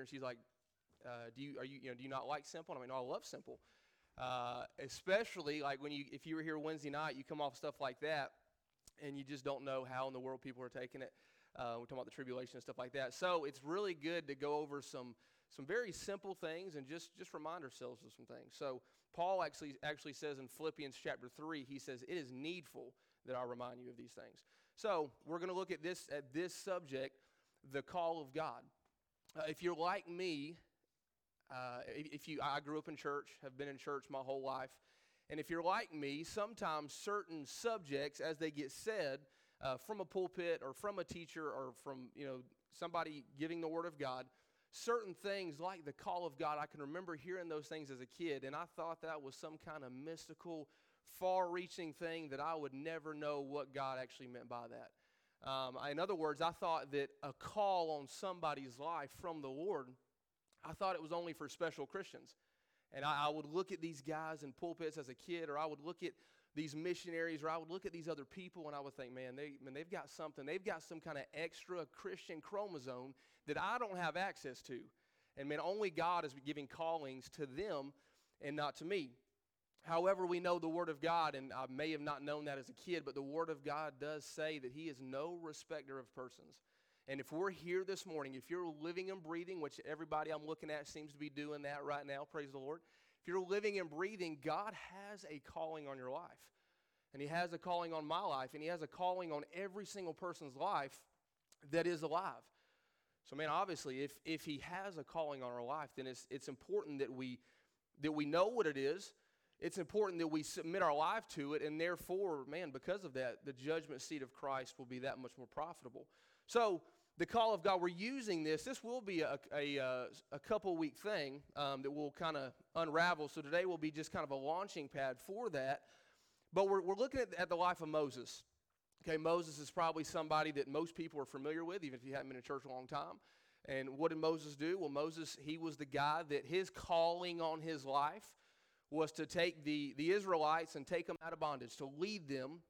and she's like, uh, "Do you are you you know do you not like simple?" And I mean, no, I love simple. Uh, especially like when you if you were here Wednesday night, you come off stuff like that, and you just don't know how in the world people are taking it. Uh, we're talking about the tribulation and stuff like that. So it's really good to go over some some very simple things and just just remind ourselves of some things. So Paul actually actually says in Philippians chapter three, he says it is needful that I remind you of these things. So we're going to look at this at this subject, the call of God. Uh, if you're like me, uh, if you, I grew up in church, have been in church my whole life, and if you're like me, sometimes certain subjects, as they get said uh, from a pulpit or from a teacher or from you know somebody giving the word of God, certain things like the call of God, I can remember hearing those things as a kid, and I thought that was some kind of mystical, far-reaching thing that I would never know what God actually meant by that. Um, in other words, I thought that a call on somebody's life from the Lord I thought it was only for special Christians. And I, I, would look at these guys in pulpits as a kid, or I would look at these missionaries, or I would look at these other people, and I would think, man, they, man, they've got something. They've got some kind of extra Christian chromosome that I don't have access to. And man, only God is giving callings to them and not to me. However, we know the Word of God, and I may have not known that as a kid, but the Word of God does say that He is no respecter of persons. And if we're here this morning, if you're living and breathing, which everybody I'm looking at seems to be doing that right now, praise the Lord. If you're living and breathing, God has a calling on your life. And He has a calling on my life, and He has a calling on every single person's life that is alive. So, man, obviously, if, if He has a calling on our life, then it's, it's important that we, that we know what it is. It's important that we submit our life to it, and therefore, man, because of that, the judgment seat of Christ will be that much more profitable. So, the call of God. We're using this. This will be a, a, uh, a couple week thing um, that will kind of unravel. So today will be just kind of a launching pad for that. But we're, we're looking at, at the life of Moses. Okay, Moses is probably somebody that most people are familiar with, even if you haven't been in church a long time. And what did Moses do? Well, Moses, he was the guy that his calling on his life was to take the, the Israelites and take them out of bondage, to lead them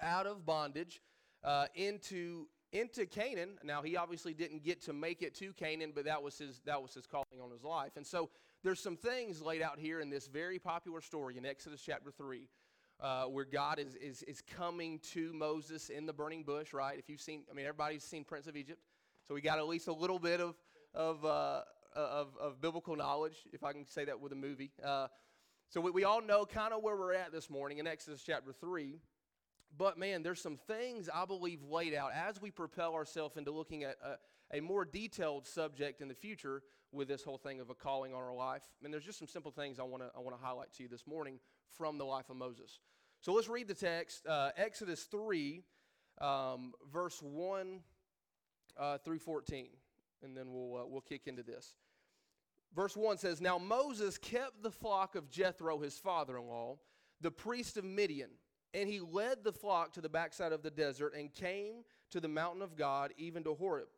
out of bondage uh, into into Canaan. Now he obviously didn't get to make it to Canaan, but that was his that was his calling on his life. And so there's some things laid out here in this very popular story in Exodus chapter three. Uh, where God is, is, is coming to Moses in the burning bush, right? If you've seen, I mean, everybody's seen Prince of Egypt, so we got at least a little bit of, of, uh, of, of, biblical knowledge, if I can say that with a movie. Uh, so we, we all know kind of where we're at this morning in Exodus chapter 3. But man, there's some things I believe laid out as we propel ourselves into looking at a, a, more detailed subject in the future with this whole thing of a calling on our life. And there's just some simple things I want to I want to highlight to you this morning from the life of Moses. So let's read the text, uh, Exodus three, um, verse one uh, through fourteen, and then we'll uh, we'll kick into this. Verse one says, "Now Moses kept the flock of Jethro, his father-in-law, the priest of Midian." And he led the flock to the backside of the desert and came to the mountain of God, even to Horeb.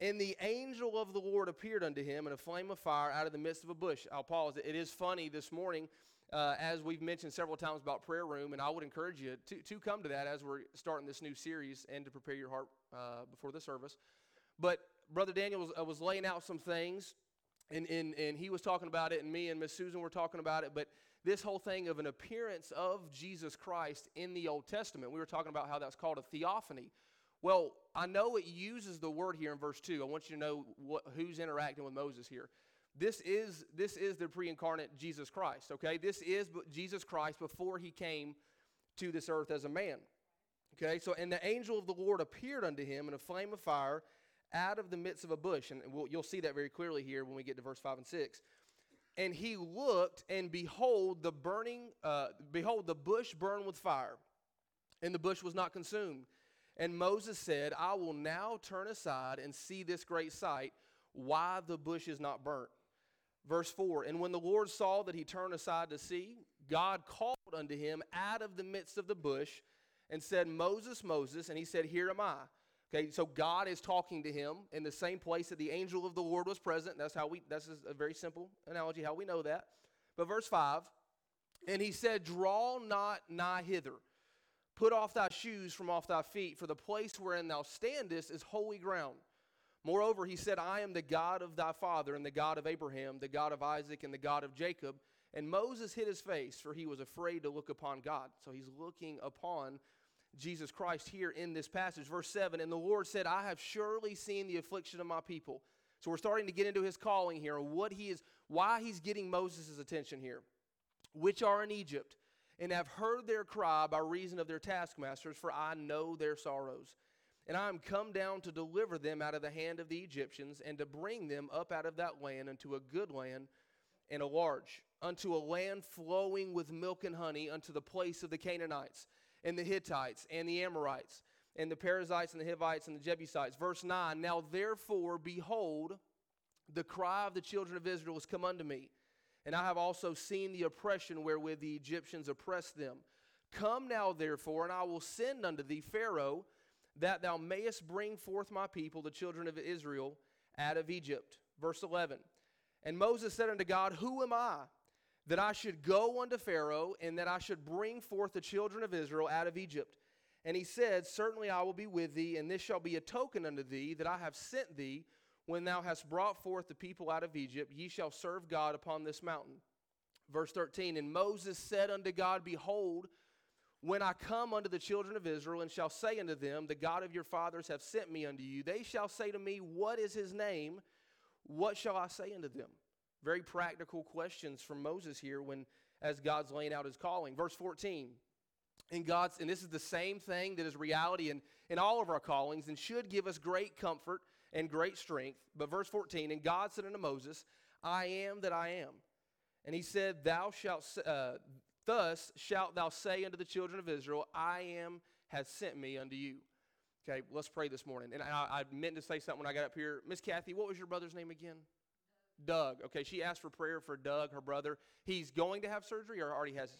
And the angel of the Lord appeared unto him in a flame of fire out of the midst of a bush. I'll pause. It is funny this morning, uh, as we've mentioned several times about prayer room, and I would encourage you to, to come to that as we're starting this new series and to prepare your heart uh, before the service. But Brother Daniel was, uh, was laying out some things, and, and, and he was talking about it, and me and Miss Susan were talking about it, but this whole thing of an appearance of Jesus Christ in the Old Testament. We were talking about how that's called a theophany. Well, I know it uses the word here in verse 2. I want you to know what, who's interacting with Moses here. This is, this is the pre incarnate Jesus Christ, okay? This is Jesus Christ before he came to this earth as a man. Okay, so and the angel of the Lord appeared unto him in a flame of fire out of the midst of a bush. And we'll, you'll see that very clearly here when we get to verse 5 and 6. And he looked, and behold, the burning, uh, behold, the bush burned with fire, and the bush was not consumed. And Moses said, I will now turn aside and see this great sight, why the bush is not burnt. Verse 4 And when the Lord saw that he turned aside to see, God called unto him out of the midst of the bush and said, Moses, Moses. And he said, Here am I. Okay, so God is talking to him in the same place that the angel of the Lord was present. That's how we, that's a very simple analogy, how we know that. But verse 5, and he said, Draw not nigh hither. Put off thy shoes from off thy feet, for the place wherein thou standest is holy ground. Moreover, he said, I am the God of thy father, and the God of Abraham, the God of Isaac, and the God of Jacob. And Moses hid his face, for he was afraid to look upon God. So he's looking upon Jesus Christ here in this passage. Verse 7 And the Lord said, I have surely seen the affliction of my people. So we're starting to get into his calling here, and what he is, why he's getting Moses' attention here, which are in Egypt, and have heard their cry by reason of their taskmasters, for I know their sorrows. And I am come down to deliver them out of the hand of the Egyptians, and to bring them up out of that land unto a good land and a large, unto a land flowing with milk and honey, unto the place of the Canaanites, and the Hittites, and the Amorites, and the Perizzites, and the Hivites, and the Jebusites. Verse 9 Now therefore, behold, the cry of the children of Israel has come unto me, and I have also seen the oppression wherewith the Egyptians oppressed them. Come now, therefore, and I will send unto thee Pharaoh, that thou mayest bring forth my people, the children of Israel, out of Egypt. Verse 11 And Moses said unto God, Who am I? That I should go unto Pharaoh, and that I should bring forth the children of Israel out of Egypt. And he said, Certainly I will be with thee, and this shall be a token unto thee that I have sent thee when thou hast brought forth the people out of Egypt, ye shall serve God upon this mountain. Verse 13 And Moses said unto God, Behold, when I come unto the children of Israel, and shall say unto them, The God of your fathers hath sent me unto you, they shall say to me, What is his name? What shall I say unto them? Very practical questions from Moses here when as God's laying out his calling. Verse 14. And God's, and this is the same thing that is reality in, in all of our callings and should give us great comfort and great strength. But verse 14, and God said unto Moses, I am that I am. And he said, Thou shalt, uh, thus shalt thou say unto the children of Israel, I am has sent me unto you. Okay, let's pray this morning. And I, I meant to say something when I got up here. Miss Kathy, what was your brother's name again? Doug. Okay, she asked for prayer for Doug, her brother. He's going to have surgery or already has?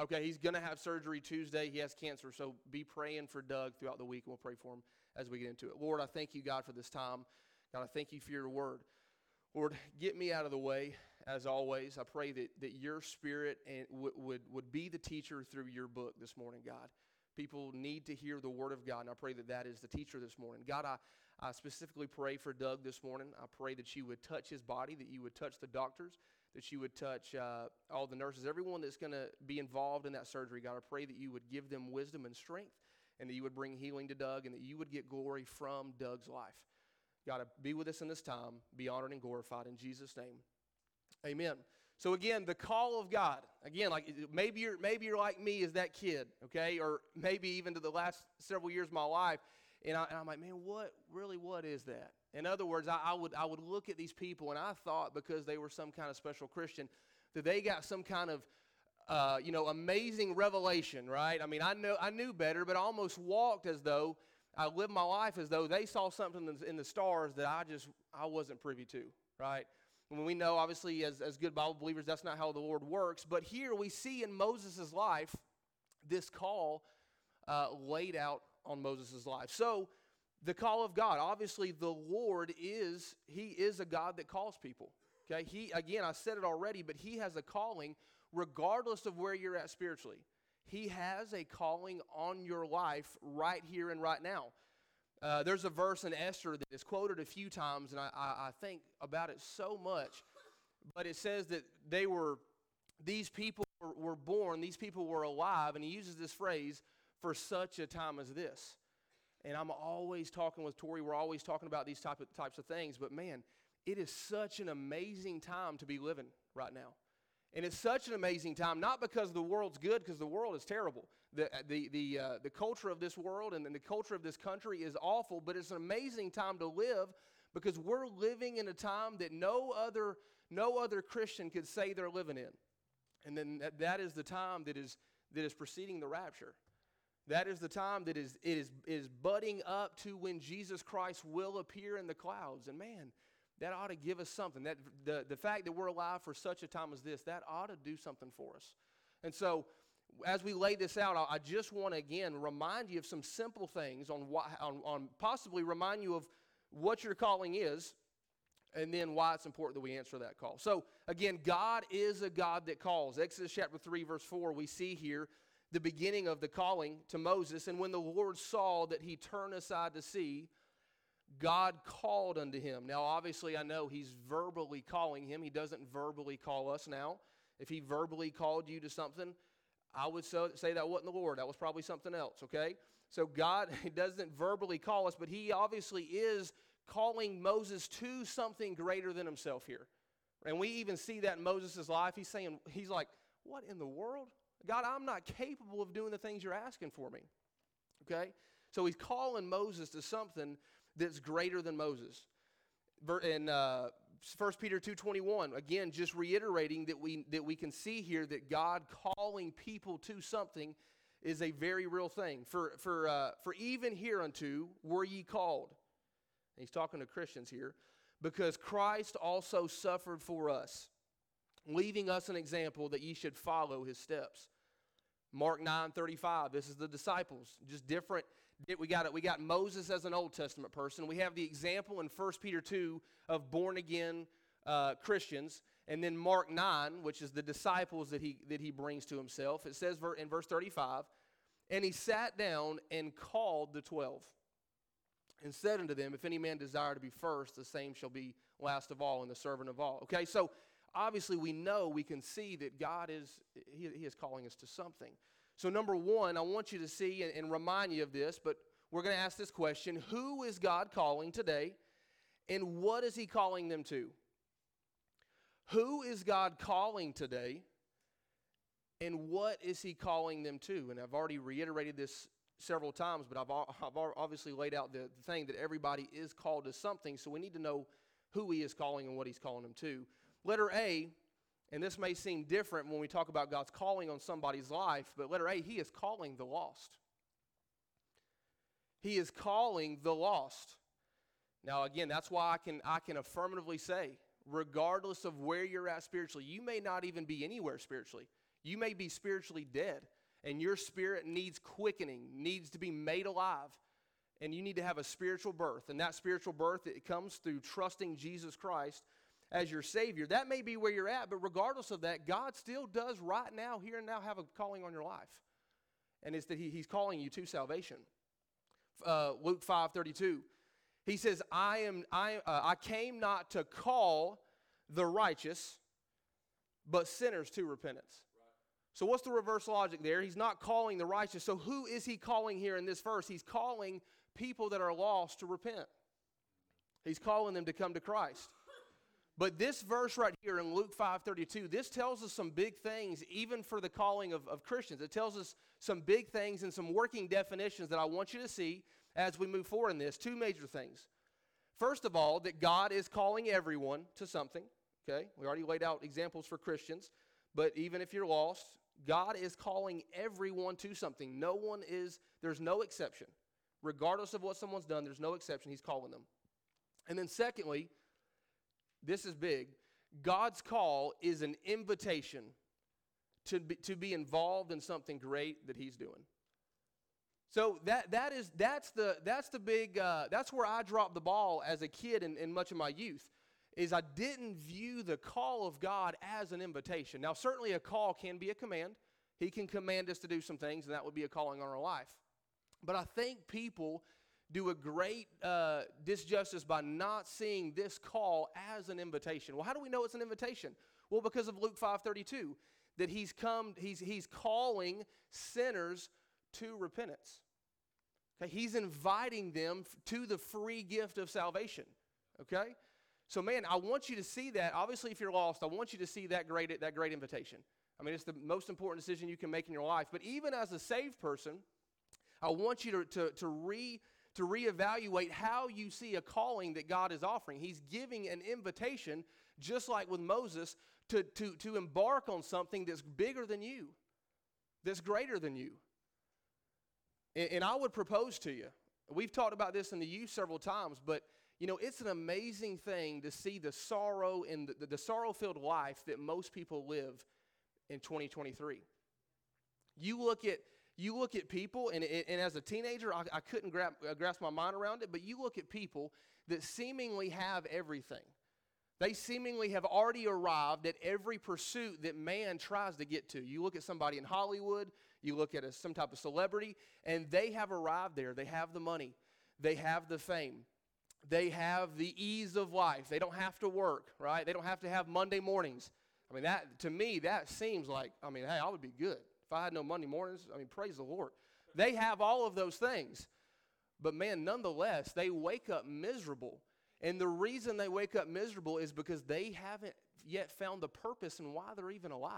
Okay, he's going to have surgery Tuesday. He has cancer, so be praying for Doug throughout the week, and we'll pray for him as we get into it. Lord, I thank you, God, for this time. God, I thank you for your word. Lord, get me out of the way as always. I pray that, that your spirit and w- would, would be the teacher through your book this morning, God. People need to hear the word of God, and I pray that that is the teacher this morning. God, I, I specifically pray for Doug this morning. I pray that you would touch his body, that you would touch the doctors, that you would touch uh, all the nurses, everyone that's going to be involved in that surgery. God, I pray that you would give them wisdom and strength and that you would bring healing to Doug and that you would get glory from Doug's life. God, be with us in this time. Be honored and glorified in Jesus' name. Amen. So again, the call of God. Again, like maybe you're maybe you're like me as that kid, okay, or maybe even to the last several years of my life, and, I, am like, man, what really what is that? In other words, I, I would I would look at these people, and I thought because they were some kind of special Christian, that they got some kind of uh, you know, amazing revelation, right? I mean, I know I knew better, but I almost walked as though I lived my life as though they saw something in the stars that I just I wasn't privy to, right? When we know, obviously, as, as good Bible believers, that's not how the Lord works. But here we see in Moses' life this call uh, laid out on Moses' life. So the call of God, obviously, the Lord is He is a God that calls people. Okay, He again, I said it already, but He has a calling regardless of where you're at spiritually. He has a calling on your life right here and right now. Uh, there's a verse in Esther that is quoted a few times, and I, I, I think about it so much. But it says that they were, these people were, were born, these people were alive, and he uses this phrase, for such a time as this. And I'm always talking with Tori, we're always talking about these type of, types of things, but man, it is such an amazing time to be living right now. And it's such an amazing time, not because the world's good, because the world is terrible. The, the, the, uh, the culture of this world and then the culture of this country is awful, but it's an amazing time to live because we're living in a time that no other, no other Christian could say they're living in. And then that, that is the time that is, that is preceding the rapture. That is the time that is, it is, is budding up to when Jesus Christ will appear in the clouds. And man, that ought to give us something. That the, the fact that we're alive for such a time as this, that ought to do something for us. And so, as we lay this out, I just want to again remind you of some simple things on, why, on, on possibly remind you of what your calling is, and then why it's important that we answer that call. So, again, God is a God that calls. Exodus chapter 3, verse 4, we see here the beginning of the calling to Moses. And when the Lord saw that he turned aside to see, God called unto him. Now, obviously, I know he's verbally calling him. He doesn't verbally call us now. If he verbally called you to something, I would so, say that wasn't the Lord. That was probably something else, okay? So God doesn't verbally call us, but he obviously is calling Moses to something greater than himself here. And we even see that in Moses' life. He's saying, he's like, what in the world? God, I'm not capable of doing the things you're asking for me. Okay? So he's calling Moses to something that's greater than Moses. In uh, 1 Peter 2.21, again, just reiterating that we, that we can see here that God calling people to something is a very real thing. For, for, uh, for even hereunto were ye called. And he's talking to Christians here. Because Christ also suffered for us, leaving us an example that ye should follow his steps. Mark 9 35, this is the disciples, just different we got, it. we got Moses as an Old Testament person. We have the example in 1 Peter 2 of born again uh, Christians. And then Mark 9, which is the disciples that he, that he brings to himself. It says in verse 35, And he sat down and called the twelve and said unto them, If any man desire to be first, the same shall be last of all and the servant of all. Okay, so obviously we know, we can see that God is, he, he is calling us to something. So, number one, I want you to see and, and remind you of this, but we're going to ask this question Who is God calling today, and what is He calling them to? Who is God calling today, and what is He calling them to? And I've already reiterated this several times, but I've, I've obviously laid out the, the thing that everybody is called to something, so we need to know who He is calling and what He's calling them to. Letter A and this may seem different when we talk about God's calling on somebody's life, but letter A, He is calling the lost. He is calling the lost. Now, again, that's why I can, I can affirmatively say, regardless of where you're at spiritually, you may not even be anywhere spiritually. You may be spiritually dead, and your spirit needs quickening, needs to be made alive, and you need to have a spiritual birth. And that spiritual birth, it comes through trusting Jesus Christ as your Savior. That may be where you're at, but regardless of that, God still does right now, here and now, have a calling on your life. And it's that he, He's calling you to salvation. Uh, Luke 5 32. He says, I, am, I, uh, I came not to call the righteous, but sinners to repentance. So, what's the reverse logic there? He's not calling the righteous. So, who is he calling here in this verse? He's calling people that are lost to repent. He's calling them to come to Christ. But this verse right here in Luke 5:32, this tells us some big things, even for the calling of, of Christians. It tells us some big things and some working definitions that I want you to see as we move forward in this. Two major things. First of all, that God is calling everyone to something. Okay, we already laid out examples for Christians, but even if you're lost, God is calling everyone to something. No one is, there's no exception. Regardless of what someone's done, there's no exception. He's calling them. And then, secondly, this is big. God's call is an invitation to be, to be involved in something great that He's doing. So that, that is, that's, the, that's the big, uh, that's where I dropped the ball as a kid in, in much of my youth, is I didn't view the call of God as an invitation. Now, certainly a call can be a command. He can command us to do some things, and that would be a calling on our life. But I think people do a great uh, disjustice by not seeing this call as an invitation. Well, how do we know it's an invitation? Well, because of Luke 5:32, that he's come, he's, he's calling sinners to repentance. Okay, he's inviting them to the free gift of salvation. Okay? So, man, I want you to see that. Obviously, if you're lost, I want you to see that great, that great invitation. I mean, it's the most important decision you can make in your life. But even as a saved person, I want you to, to, to re to reevaluate how you see a calling that God is offering. He's giving an invitation, just like with Moses, to, to, to embark on something that's bigger than you, that's greater than you. And, and I would propose to you, we've talked about this in the youth several times, but you know, it's an amazing thing to see the sorrow and the, the, the sorrow filled life that most people live in 2023. You look at you look at people, and, and as a teenager, I, I couldn't grab, uh, grasp my mind around it, but you look at people that seemingly have everything. They seemingly have already arrived at every pursuit that man tries to get to. You look at somebody in Hollywood, you look at a, some type of celebrity, and they have arrived there. They have the money, they have the fame, they have the ease of life. They don't have to work, right? They don't have to have Monday mornings. I mean, that to me, that seems like, I mean, hey, I would be good. If I had no Monday mornings, I mean, praise the Lord. They have all of those things. But man, nonetheless, they wake up miserable. And the reason they wake up miserable is because they haven't yet found the purpose and why they're even alive.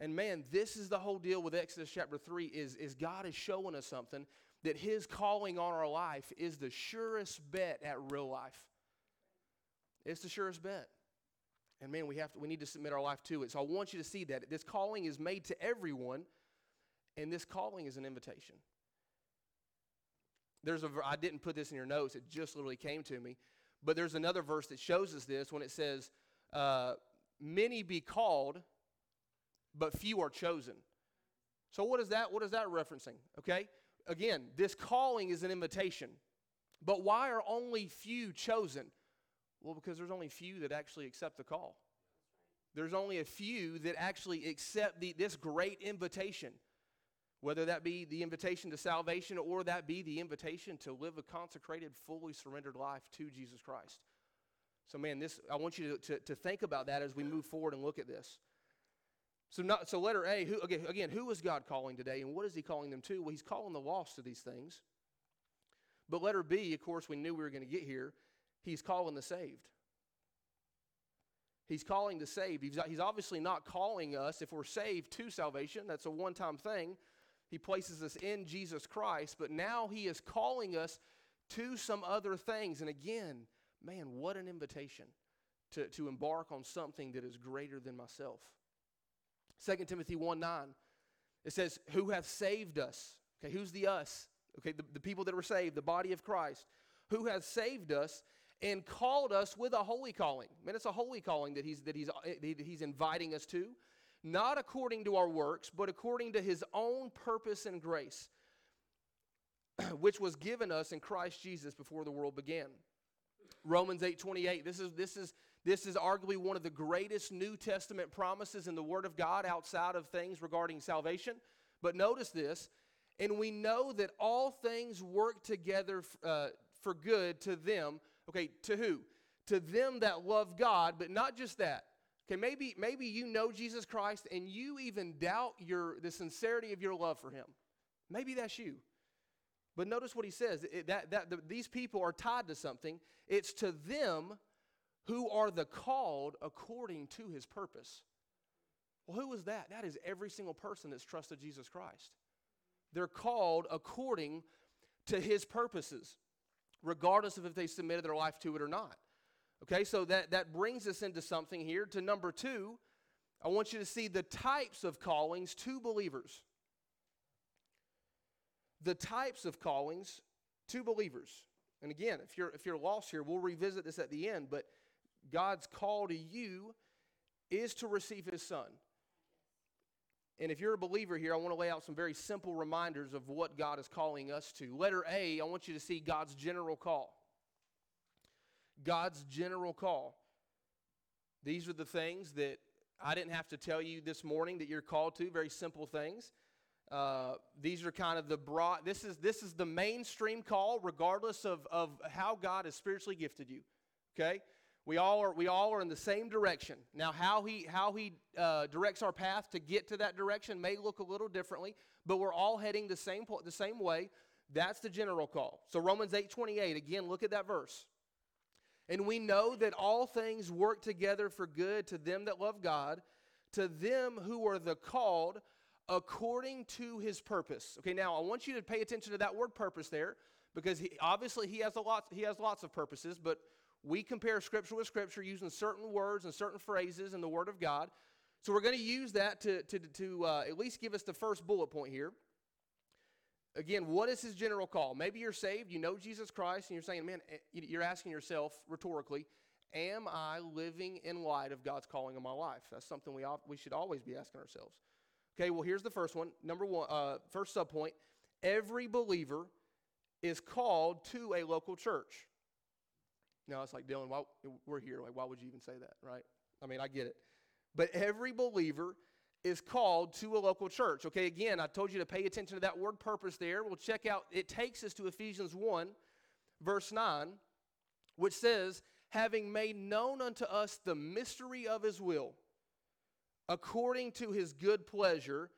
And man, this is the whole deal with Exodus chapter 3 is, is God is showing us something that his calling on our life is the surest bet at real life. It's the surest bet. And man, we have to, we need to submit our life to it. So I want you to see that this calling is made to everyone, and this calling is an invitation. There's a I didn't put this in your notes; it just literally came to me. But there's another verse that shows us this when it says, uh, "Many be called, but few are chosen." So what is that? What is that referencing? Okay, again, this calling is an invitation. But why are only few chosen? Well, because there's only few that actually accept the call. There's only a few that actually accept the, this great invitation, whether that be the invitation to salvation or that be the invitation to live a consecrated, fully surrendered life to Jesus Christ. So, man, this I want you to, to, to think about that as we move forward and look at this. So, not, so letter A, who, again, again, who is God calling today and what is he calling them to? Well, he's calling the lost to these things. But letter B, of course, we knew we were going to get here. He's calling the saved. He's calling the saved. He's, obviously not calling us, if we're saved, to salvation. That's a one time thing. He places us in Jesus Christ, but now he is calling us to some other things. And again, man, what an invitation to, to embark on something that is greater than myself. 2 Timothy 1 9, it says, Who hath saved us? Okay, who's the us? Okay, the, the people that were saved, the body of Christ. Who hath saved us and called us with a holy calling. I mean, it's a holy calling that he's, that he's, that he's inviting us to, not according to our works, but according to his own purpose and grace, which was given us in Christ Jesus before the world began. Romans 8 28. This is, this, is, this is arguably one of the greatest New Testament promises in the Word of God outside of things regarding salvation. But notice this, and we know that all things work together uh, for good to them Okay, to who? To them that love God, but not just that. Okay, maybe maybe you know Jesus Christ and you even doubt your the sincerity of your love for him. Maybe that's you. But notice what he says it, that, that the, these people are tied to something. It's to them who are the called according to his purpose. Well, who is that? That is every single person that's trusted Jesus Christ. They're called according to his purposes regardless of if they submitted their life to it or not. Okay, so that, that brings us into something here. To number two, I want you to see the types of callings to believers. The types of callings to believers. And again, if you're if you're lost here, we'll revisit this at the end, but God's call to you is to receive his son. And if you're a believer here, I want to lay out some very simple reminders of what God is calling us to. Letter A, I want you to see God's general call. God's general call. These are the things that I didn't have to tell you this morning that you're called to, very simple things. Uh, these are kind of the broad, this is, this is the mainstream call, regardless of, of how God has spiritually gifted you. Okay? We all are, we all are in the same direction. Now, how he, how he uh, directs our path to get to that direction may look a little differently, but we're all heading the same, the same way. That's the general call. So Romans 8 28, again, look at that verse. And we know that all things work together for good to them that love God, to them who are the called according to his purpose. Okay, now I want you to pay attention to that word purpose there because he, obviously he has, a lot, he has lots of purposes, but we compare Scripture with Scripture using certain words and certain phrases in the Word of God. So we're going to use that to, to, to uh, at least give us the first bullet point here. Again, what is his general call? Maybe you're saved, you know Jesus Christ, and you're saying, man, eh, you're asking yourself rhetorically, am I living in light of God's calling in my life? That's something we, we should always be asking ourselves. Okay, well, here's the first one. Number one, uh, first subpoint every believer is called to a local church. Now it's like, Dylan, why, we're here. Like, why would you even say that, right? I mean, I get it. But every believer is called to a local church. Okay, again, I told you to pay attention to that word purpose there. We'll check out, it takes us to Ephesians 1. verse 9, which says, Having made known unto us the mystery of his will, according to his good pleasure,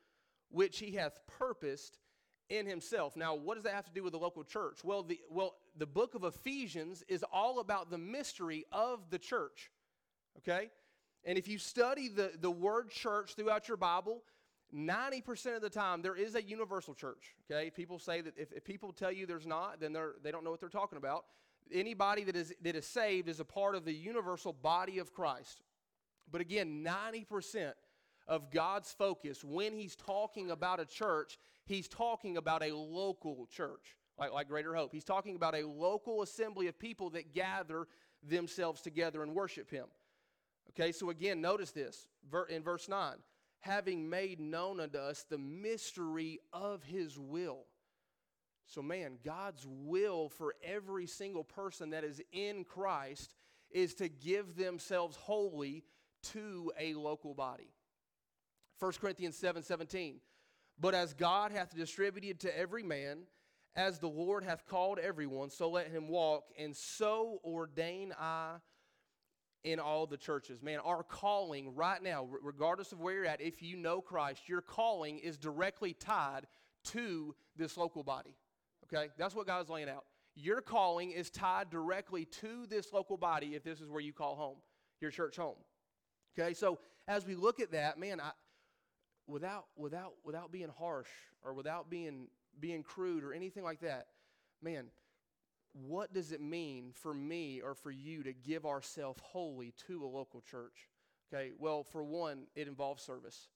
which he hath purposed in himself. Now, what does that have to do with the local church? Well, the, well, the book of Ephesians is all about the mystery of the church. Okay? And if you study the, the word church throughout your Bible, 90% of the time there is a universal church. Okay? People say that if, if people tell you there's not, then they're, they don't know what they're talking about. Anybody that is, that is saved is a part of the universal body of Christ. But again, 90% of God's focus when he's talking about a church, he's talking about a local church, like, like Greater Hope. He's talking about a local assembly of people that gather themselves together and worship him. Okay, so again, notice this in verse 9 having made known unto us the mystery of his will. So, man, God's will for every single person that is in Christ is to give themselves wholly to a local body. 1 Corinthians 7 17. But as God hath distributed to every man, as the Lord hath called everyone, so let him walk, and so ordain I in all the churches. Man, our calling right now, regardless of where you're at, if you know Christ, your calling is directly tied to this local body. Okay? That's what God's laying out. Your calling is tied directly to this local body if this is where you call home, your church home. Okay? So as we look at that, man, I, without without without being harsh or without being being crude or anything like that, man, what does it mean for me or for you to give ourselves wholly to a local church? Okay, well, for one, it involves service.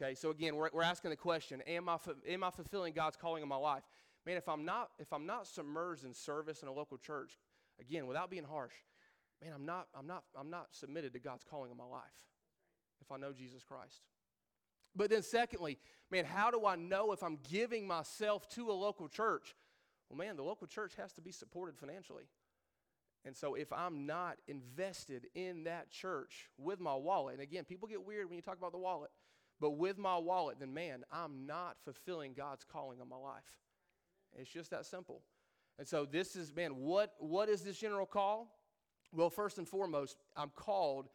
Okay, so again, we're, we're asking the question: Am I am I fulfilling God's calling in my life? Man, if I'm not if I'm not submerged in service in a local church, again, without being harsh, man, I'm not I'm not I'm not submitted to God's calling in my life. If I know Jesus Christ. But then, secondly, man, how do I know if I'm giving myself to a local church? Well, man, the local church has to be supported financially. And so if I'm not invested in that church with my wallet, and again, people get weird when you talk about the wallet, but with my wallet, then man, I'm not fulfilling God's calling on my life. It's just that simple. And so this is, man, what, what is this general call? Well, first and foremost, I'm called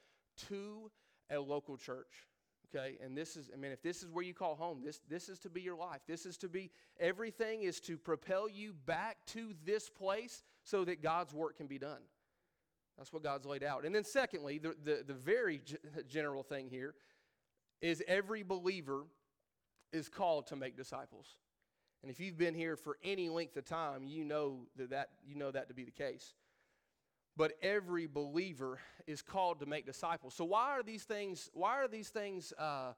to a local church. Okay, and this is, I mean, if this is where you call home, this, this is to be your life. This is to be, everything is to propel you back to this place so that God's work can be done. That's what God's laid out. And then, secondly, the, the, the very g- general thing here is every believer is called to make disciples. And if you've been here for any length of time, you know that, that, you know that to be the case but every believer is called to make disciples. So why are these things? Why are these things uh,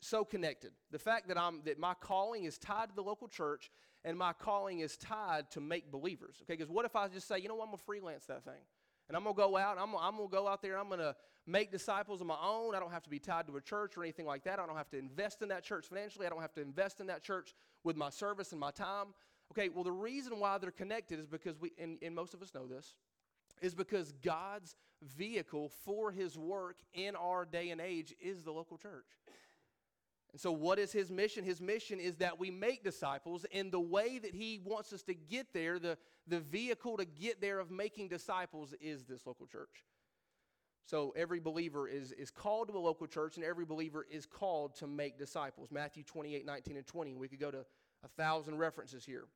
so connected? The fact that I'm that my calling is tied to the local church, and my calling is tied to make believers. Okay, because what if I just say, you know what, I'm gonna freelance that thing, and I'm gonna go out, I'm, I'm gonna go out there, I'm gonna make disciples of my own. I don't have to be tied to a church or anything like that. I don't have to invest in that church financially. I don't have to invest in that church with my service and my time. Okay, well, the reason why they're connected is because we, and, and most of us know this, is because God's vehicle for his work in our day and age is the local church. And so, what is his mission? His mission is that we make disciples, and the way that he wants us to get there, the, the vehicle to get there of making disciples, is this local church. So, every believer is, is called to a local church, and every believer is called to make disciples. Matthew 28 19 and 20. We could go to a thousand references here.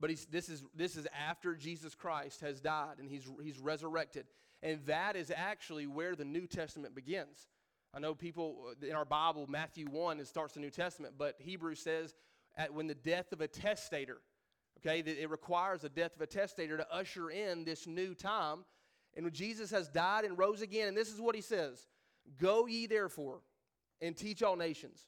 But he's, this, is, this is after Jesus Christ has died and he's, he's resurrected. And that is actually where the New Testament begins. I know people uh, in our Bible, Matthew 1, it starts the New Testament, but Hebrews says at, when the death of a testator, okay, that it requires the death of a testator to usher in this new time. And when Jesus has died and rose again, and this is what he says Go ye therefore and teach all nations,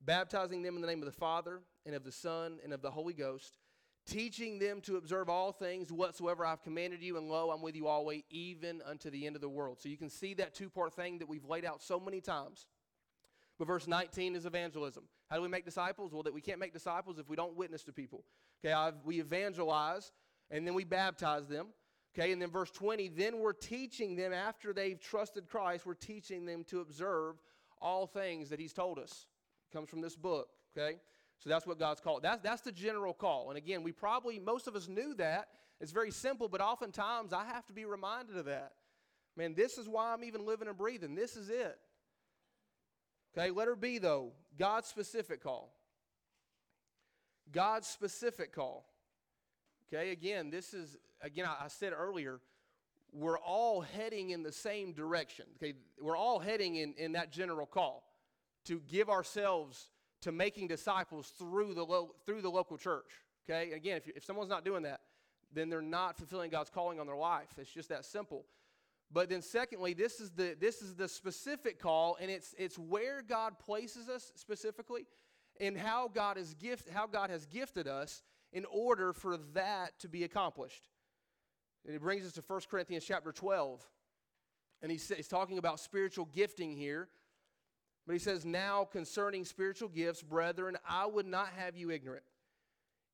baptizing them in the name of the Father and of the Son and of the Holy Ghost teaching them to observe all things whatsoever I've commanded you, and lo, I'm with you always, even unto the end of the world. So you can see that two part thing that we've laid out so many times. But verse 19 is evangelism. How do we make disciples? Well, that we can't make disciples if we don't witness to people. Okay, I've, we evangelize and then we baptize them. Okay, and then verse 20, then we're teaching them after they've trusted Christ, we're teaching them to observe all things that He's told us. It comes from this book. Okay, So that's what God's call. That's, that's the general call. And again, we probably, most of us knew that. It's very simple, but oftentimes I have to be reminded of that. Man, this is why I'm even living and breathing. This is it. Okay, letter B though, God's specific call. God's specific call. Okay, again, this is, again, I, I said earlier, we're all heading in the same direction. Okay, we're all heading in, in that general call to give ourselves to making disciples through the, lo- through the local church. Okay, again, if, if someone's not doing that, then they're not fulfilling God's calling on their life. It's just that simple. But then secondly, this is the this is the specific call, and it's it's where God places us specifically, and how God is gift how God has gifted us in order for that to be accomplished. And it brings us to 1 Corinthians chapter 12. And he's, he's talking about spiritual gifting here. But he says, Now concerning spiritual gifts, brethren, I would not have you ignorant.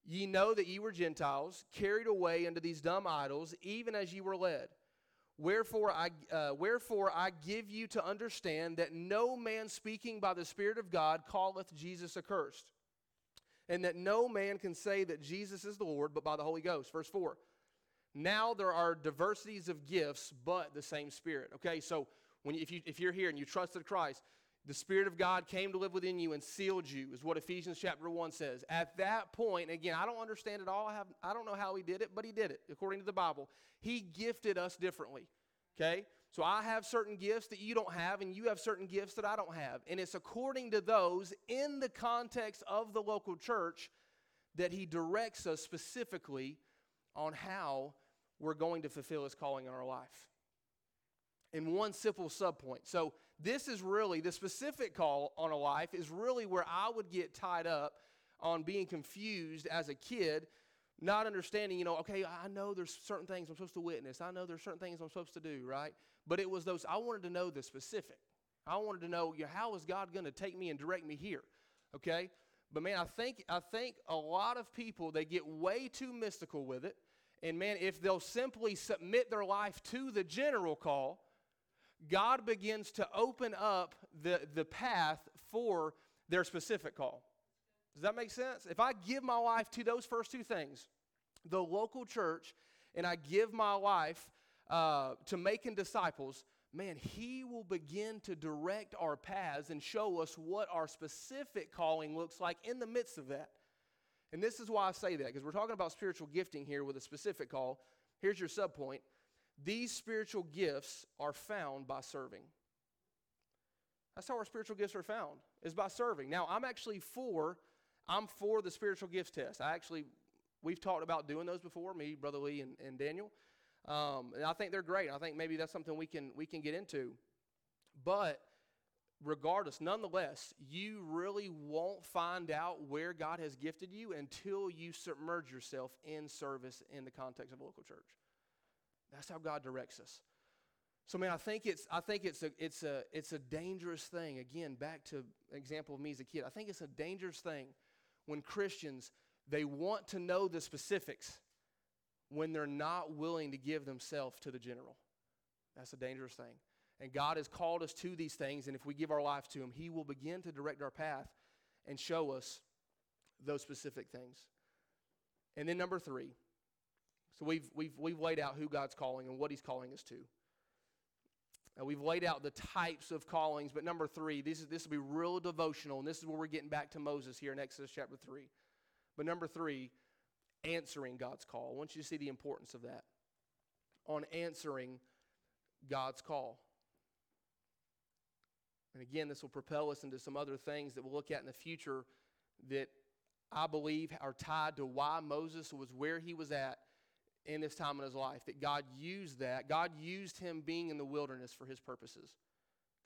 Ye know that ye were Gentiles, carried away unto these dumb idols, even as ye were led. Wherefore I, uh, wherefore I give you to understand that no man speaking by the Spirit of God calleth Jesus accursed, and that no man can say that Jesus is the Lord but by the Holy Ghost. Verse 4. Now there are diversities of gifts, but the same Spirit. Okay, so when you, if, you, if you're here and you trusted Christ, the Spirit of God came to live within you and sealed you, is what Ephesians chapter 1 says. At that point, again, I don't understand it all. I, have, I don't know how he did it, but he did it according to the Bible. He gifted us differently. Okay? So I have certain gifts that you don't have, and you have certain gifts that I don't have. And it's according to those in the context of the local church that he directs us specifically on how we're going to fulfill his calling in our life. In one simple subpoint. So, this is really the specific call on a life, is really where I would get tied up on being confused as a kid, not understanding, you know, okay, I know there's certain things I'm supposed to witness, I know there's certain things I'm supposed to do, right? But it was those, I wanted to know the specific. I wanted to know, you know how is God going to take me and direct me here, okay? But man, I think I think a lot of people they get way too mystical with it. And man, if they'll simply submit their life to the general call, God begins to open up the, the path for their specific call. Does that make sense? If I give my life to those first two things, the local church, and I give my life uh, to making disciples, man, He will begin to direct our paths and show us what our specific calling looks like in the midst of that. And this is why I say that, because we're talking about spiritual gifting here with a specific call. Here's your subpoint these spiritual gifts are found by serving. That's how our spiritual gifts are found, is by serving. Now, I'm actually for, I'm for the spiritual gifts test. I actually, we've talked about doing those before, me, Brother Lee, and, and Daniel. Um, and I think they're great. I think maybe that's something we can we can get into. But regardless, nonetheless, you really won't find out where God has gifted you until you submerge yourself in service in the context of a local church. That's how God directs us. So man, I think it's I think it's a it's a it's a dangerous thing. Again, back to example of me as a kid. I think it's a dangerous thing when Christians they want to know the specifics when they're not willing to give themselves to the general. That's a dangerous thing. And God has called us to these things, and if we give our life to Him, He will begin to direct our path and show us those specific things. And then number three, so we've, we've, we've laid out who God's calling and what He's calling us to. Now we've laid out the types of callings, but number three, this, is, this will be real devotional, and this is where we're getting back to Moses here in Exodus chapter 3. But number three, answering God's call. I want you to see the importance of that on answering God's call. And again, this will propel us into some other things that we'll look at in the future that I believe are tied to why Moses was where he was at in this time in his life, that God used that. God used him being in the wilderness for his purposes.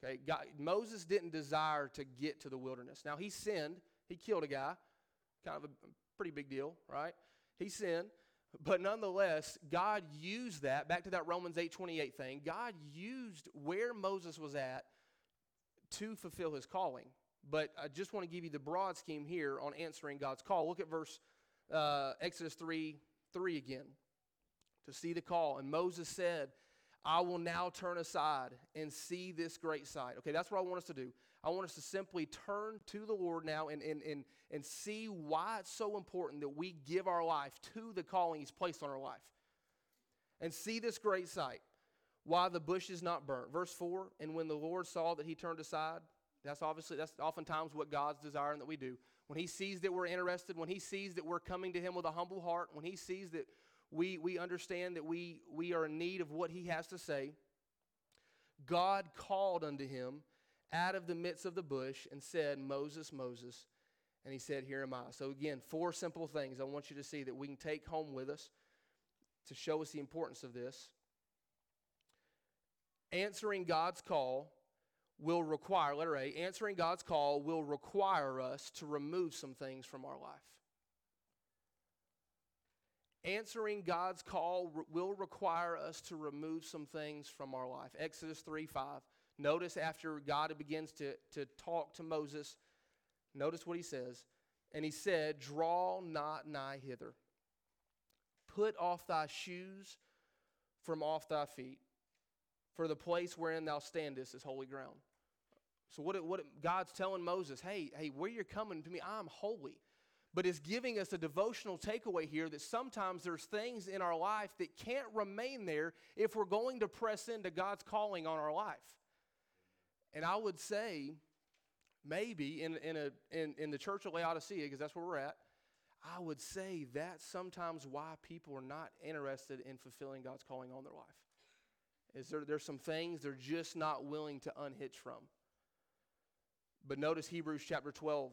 Okay, God, Moses didn't desire to get to the wilderness. Now, he sinned, he killed a guy, kind of a pretty big deal, right? He sinned, but nonetheless, God used that, back to that Romans 8 28 thing, God used where Moses was at to fulfill his calling. But I just want to give you the broad scheme here on answering God's call. Look at verse uh, Exodus 3 3 again to see the call. And Moses said, I will now turn aside and see this great sight. Okay, that's what I want us to do. I want us to simply turn to the Lord now and, and, and, and see why it's so important that we give our life to the calling He's placed on our life. And see this great sight why the bush is not burnt. Verse 4 And when the Lord saw that he turned aside, that's obviously, that's oftentimes what God's desiring that we do. When he sees that we're interested, when he sees that we're coming to him with a humble heart, when he sees that we, we understand that we, we are in need of what he has to say, God called unto him out of the midst of the bush and said, Moses, Moses. And he said, Here am I. So, again, four simple things I want you to see that we can take home with us to show us the importance of this. Answering God's call will require, letter A, answering God's call will require us to remove some things from our life. Answering God's call will require us to remove some things from our life. Exodus 3 5. Notice after God begins to, to talk to Moses, notice what he says. And he said, Draw not nigh hither. Put off thy shoes from off thy feet, for the place wherein thou standest is holy ground. So what, what God's telling Moses, hey, hey, where you're coming to me, I'm holy. But it's giving us a devotional takeaway here that sometimes there's things in our life that can't remain there if we're going to press into God's calling on our life. And I would say, maybe in, in, a, in, in the church of Laodicea, because that's where we're at, I would say that's sometimes why people are not interested in fulfilling God's calling on their life. Is there there's some things they're just not willing to unhitch from. But notice Hebrews chapter 12.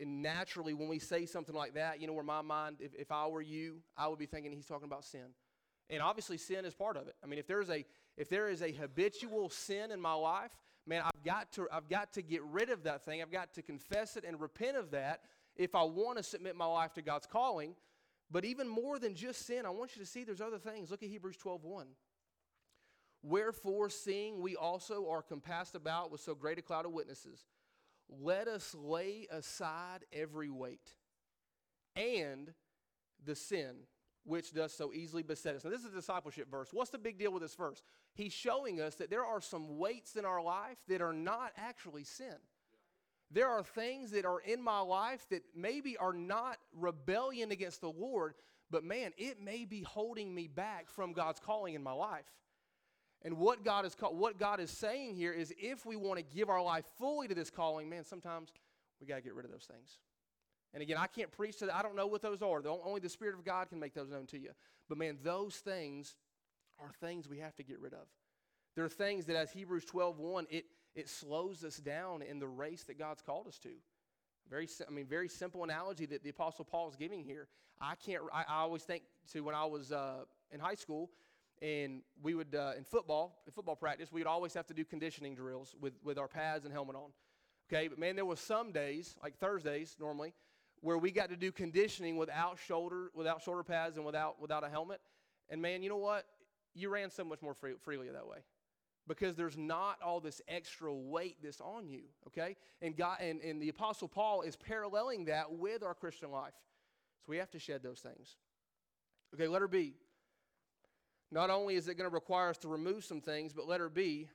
And naturally, when we say something like that, you know, where my mind, if, if I were you, I would be thinking he's talking about sin. And obviously, sin is part of it. I mean, if there's a if there is a habitual sin in my life, man, I've got to I've got to get rid of that thing. I've got to confess it and repent of that if I want to submit my life to God's calling. But even more than just sin, I want you to see there's other things. Look at Hebrews 12 1. Wherefore, seeing we also are compassed about with so great a cloud of witnesses, let us lay aside every weight and the sin which does so easily beset us. Now, this is a discipleship verse. What's the big deal with this verse? He's showing us that there are some weights in our life that are not actually sin. There are things that are in my life that maybe are not rebellion against the Lord, but man, it may be holding me back from God's calling in my life. And what God is call, what God is saying here is if we want to give our life fully to this calling, man, sometimes we got to get rid of those things. And again, I can't preach to that. I don't know what those are. Only the Spirit of God can make those known to you. But man, those things are things we have to get rid of. There are things that, as Hebrews 12 1, it, it slows us down in the race that God's called us to. Very, I mean, very simple analogy that the Apostle Paul is giving here. I can't, I, I always think to when I was uh, in high school, and we would uh, in football in football practice we would always have to do conditioning drills with, with our pads and helmet on. Okay but man there was some days like thursdays normally where we got to do conditioning without shoulder without shoulder pads and without without a helmet. And man you know what? You ran so much more free, freely that way because there's not all this extra weight that's on you okay? And god and, and the apostle paul is paralleling that with our christian life. So we have to shed those things. Okay letter b not only is it going to require us to remove some things, but letter B,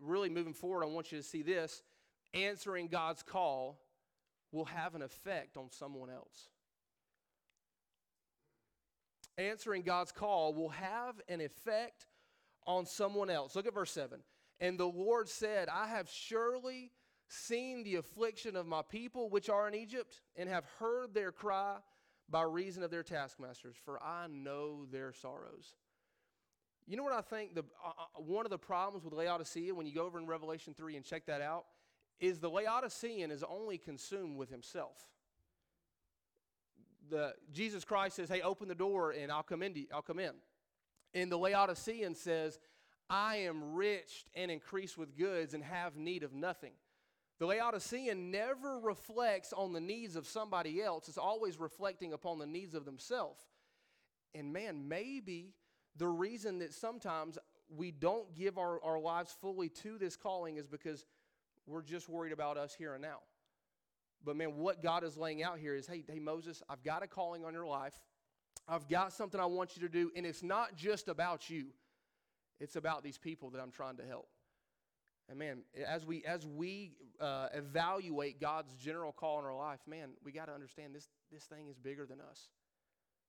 really moving forward, I want you to see this answering God's call will have an effect on someone else. Answering God's call will have an effect on someone else. Look at verse 7. And the Lord said, I have surely seen the affliction of my people which are in Egypt, and have heard their cry by reason of their taskmasters, for I know their sorrows. You know what I think? The, uh, uh, one of the problems with Laodicea, when you go over in Revelation 3 and check that out, is the Laodicean is only consumed with himself. The, Jesus Christ says, Hey, open the door and I'll come, in I'll come in. And the Laodicean says, I am rich and increased with goods and have need of nothing. The Laodicean never reflects on the needs of somebody else, it's always reflecting upon the needs of themselves. And man, maybe the reason that sometimes we don't give our, our lives fully to this calling is because we're just worried about us here and now. But man, what God is laying out here is hey, hey, Moses, I've got a calling on your life. I've got something I want you to do, and it's not just about you, it's about these people that I'm trying to help. And man, as we as we uh, evaluate God's general call in our life, man, we got to understand this this thing is bigger than us.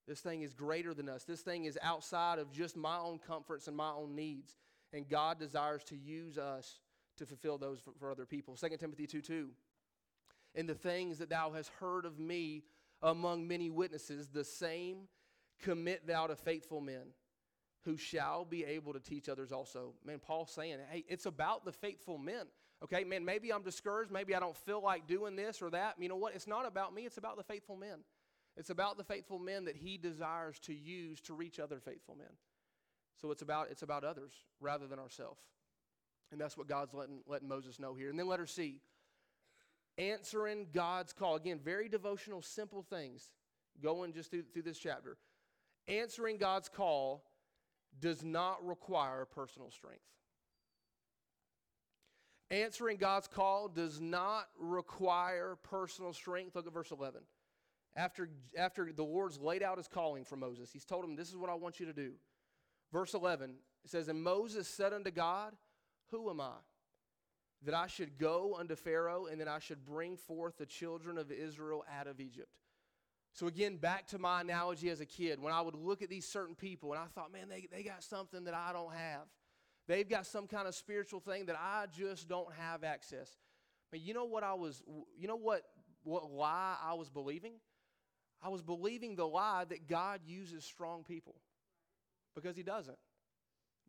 This thing is greater than us. This thing is outside of just my own comforts and my own needs. And God desires to use us to fulfill those for, for other people. 2 Timothy 2 2. And the things that thou hast heard of me among many witnesses, the same commit thou to faithful men who shall be able to teach others also. Man, Paul's saying, hey, it's about the faithful men. Okay, man, maybe I'm discouraged. Maybe I don't feel like doing this or that. You know what? It's not about me, it's about the faithful men. It's about the faithful men that he desires to use to reach other faithful men. So it's about, it's about others rather than ourselves. And that's what God's letting, letting Moses know here. And then letter C answering God's call. Again, very devotional, simple things going just through, through this chapter. Answering God's call does not require personal strength. Answering God's call does not require personal strength. Look at verse 11. After, after the Lord's laid out his calling for Moses, he's told him, This is what I want you to do. Verse 11 it says, And Moses said unto God, Who am I? That I should go unto Pharaoh and that I should bring forth the children of Israel out of Egypt. So, again, back to my analogy as a kid, when I would look at these certain people and I thought, man, they, they got something that I don't have. They've got some kind of spiritual thing that I just don't have access. But you know what I was, you know what, what lie I was believing? I was believing the lie that God uses strong people because He doesn't.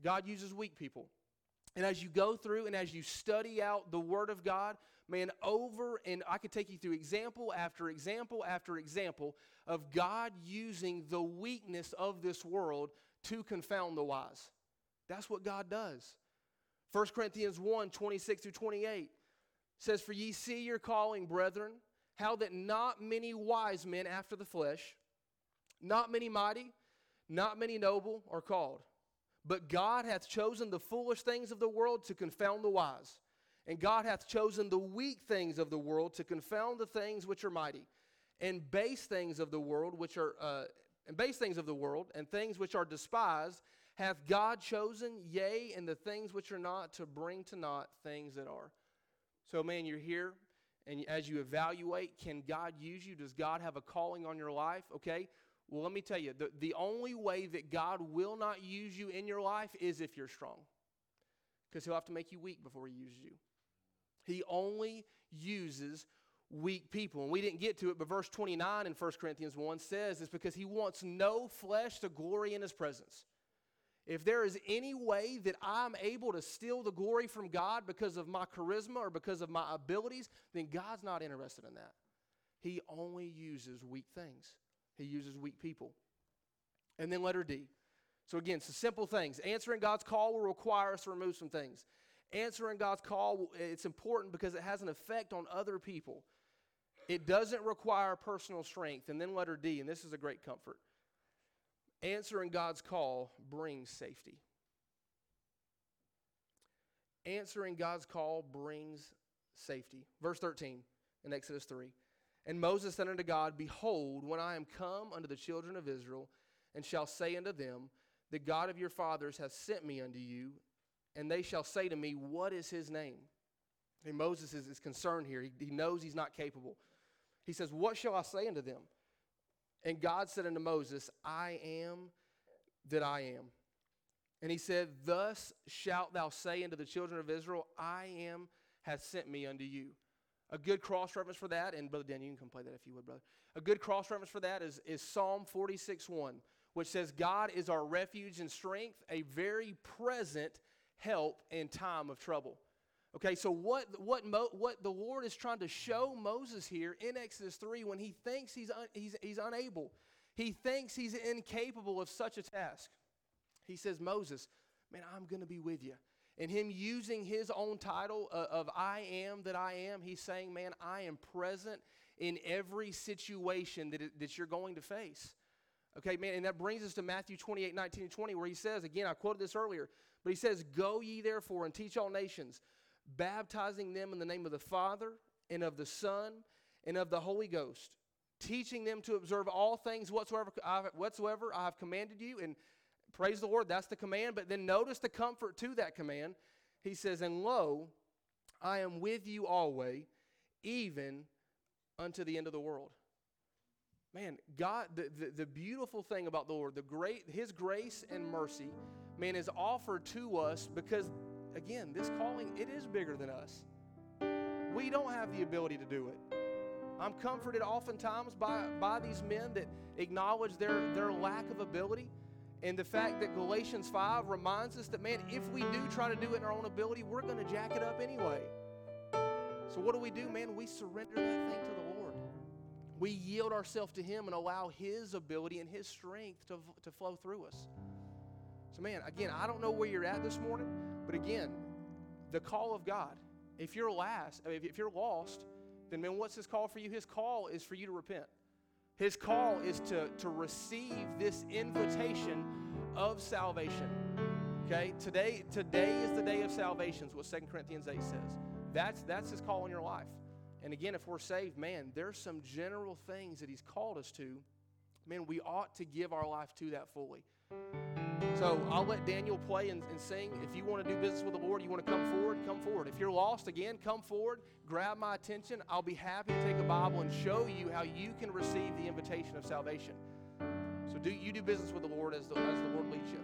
God uses weak people. And as you go through and as you study out the Word of God, man, over and I could take you through example after example after example of God using the weakness of this world to confound the wise. That's what God does. 1 Corinthians 1 26 through 28 says, For ye see your calling, brethren, how that not many wise men after the flesh, not many mighty, not many noble are called. But God hath chosen the foolish things of the world to confound the wise. And God hath chosen the weak things of the world to confound the things which are mighty, and base things of the world which are uh, and base things of the world and things which are despised hath God chosen, yea, and the things which are not to bring to naught things that are. So, man, you're here, and as you evaluate, can God use you? Does God have a calling on your life? Okay. Well, let me tell you, the, the only way that God will not use you in your life is if you're strong. Because he'll have to make you weak before he uses you. He only uses weak people. And we didn't get to it, but verse 29 in 1 Corinthians 1 says it's because he wants no flesh to glory in his presence. If there is any way that I'm able to steal the glory from God because of my charisma or because of my abilities, then God's not interested in that. He only uses weak things, He uses weak people. And then letter D. So, again, some simple things. Answering God's call will require us to remove some things answering God's call, it's important because it has an effect on other people. It doesn't require personal strength. And then letter D, and this is a great comfort. Answering God's call brings safety. Answering God's call brings safety. Verse 13 in Exodus 3. And Moses said unto God, Behold, when I am come unto the children of Israel, and shall say unto them, The God of your fathers hath sent me unto you, and they shall say to me, What is his name? And Moses is, is concerned here. He, he knows he's not capable. He says, What shall I say unto them? And God said unto Moses, I am that I am. And he said, Thus shalt thou say unto the children of Israel, I am hath sent me unto you. A good cross reference for that, and Brother Dan, you can come play that if you would, brother. A good cross reference for that is, is Psalm 46 1, which says, God is our refuge and strength, a very present help in time of trouble. Okay, so what, what, Mo, what the Lord is trying to show Moses here in Exodus 3 when he thinks he's, un, he's, he's unable, he thinks he's incapable of such a task. He says, Moses, man, I'm going to be with you. And him using his own title of, of I am that I am, he's saying, man, I am present in every situation that, it, that you're going to face. Okay, man, and that brings us to Matthew 28, 19, and 20, where he says, again, I quoted this earlier, but he says, Go ye therefore and teach all nations, baptizing them in the name of the Father and of the Son and of the Holy Ghost, teaching them to observe all things whatsoever I, whatsoever I have commanded you. And praise the Lord, that's the command. But then notice the comfort to that command. He says, And lo, I am with you always, even unto the end of the world. Man, God, the, the, the, beautiful thing about the Lord, the great, His grace and mercy, man, is offered to us because, again, this calling, it is bigger than us. We don't have the ability to do it. I'm comforted oftentimes by, by these men that acknowledge their, their lack of ability and the fact that Galatians 5 reminds us that, man, if we do try to do it in our own ability, we're going to jack it up anyway. So, what do we do, man? We surrender that thing to the Lord. We yield ourselves to Him and allow His ability and His strength to, to flow through us. So, man, again, I don't know where you're at this morning, but again, the call of God. If you're last, if you're lost, then man, what's His call for you? His call is for you to repent. His call is to, to receive this invitation of salvation. Okay? Today, today is the day of salvation, is what 2 Corinthians 8 says. That's, that's his call in your life. And again, if we're saved, man, there's some general things that he's called us to. Man, we ought to give our life to that fully. So I'll let Daniel play and, and, sing. If you want to do business with the Lord, you want to come forward, come forward. If you're lost, again, come forward, grab my attention. I'll be happy to take a Bible and show you how you can receive the invitation of salvation. So do you do business with the Lord as the, as the Lord leads you.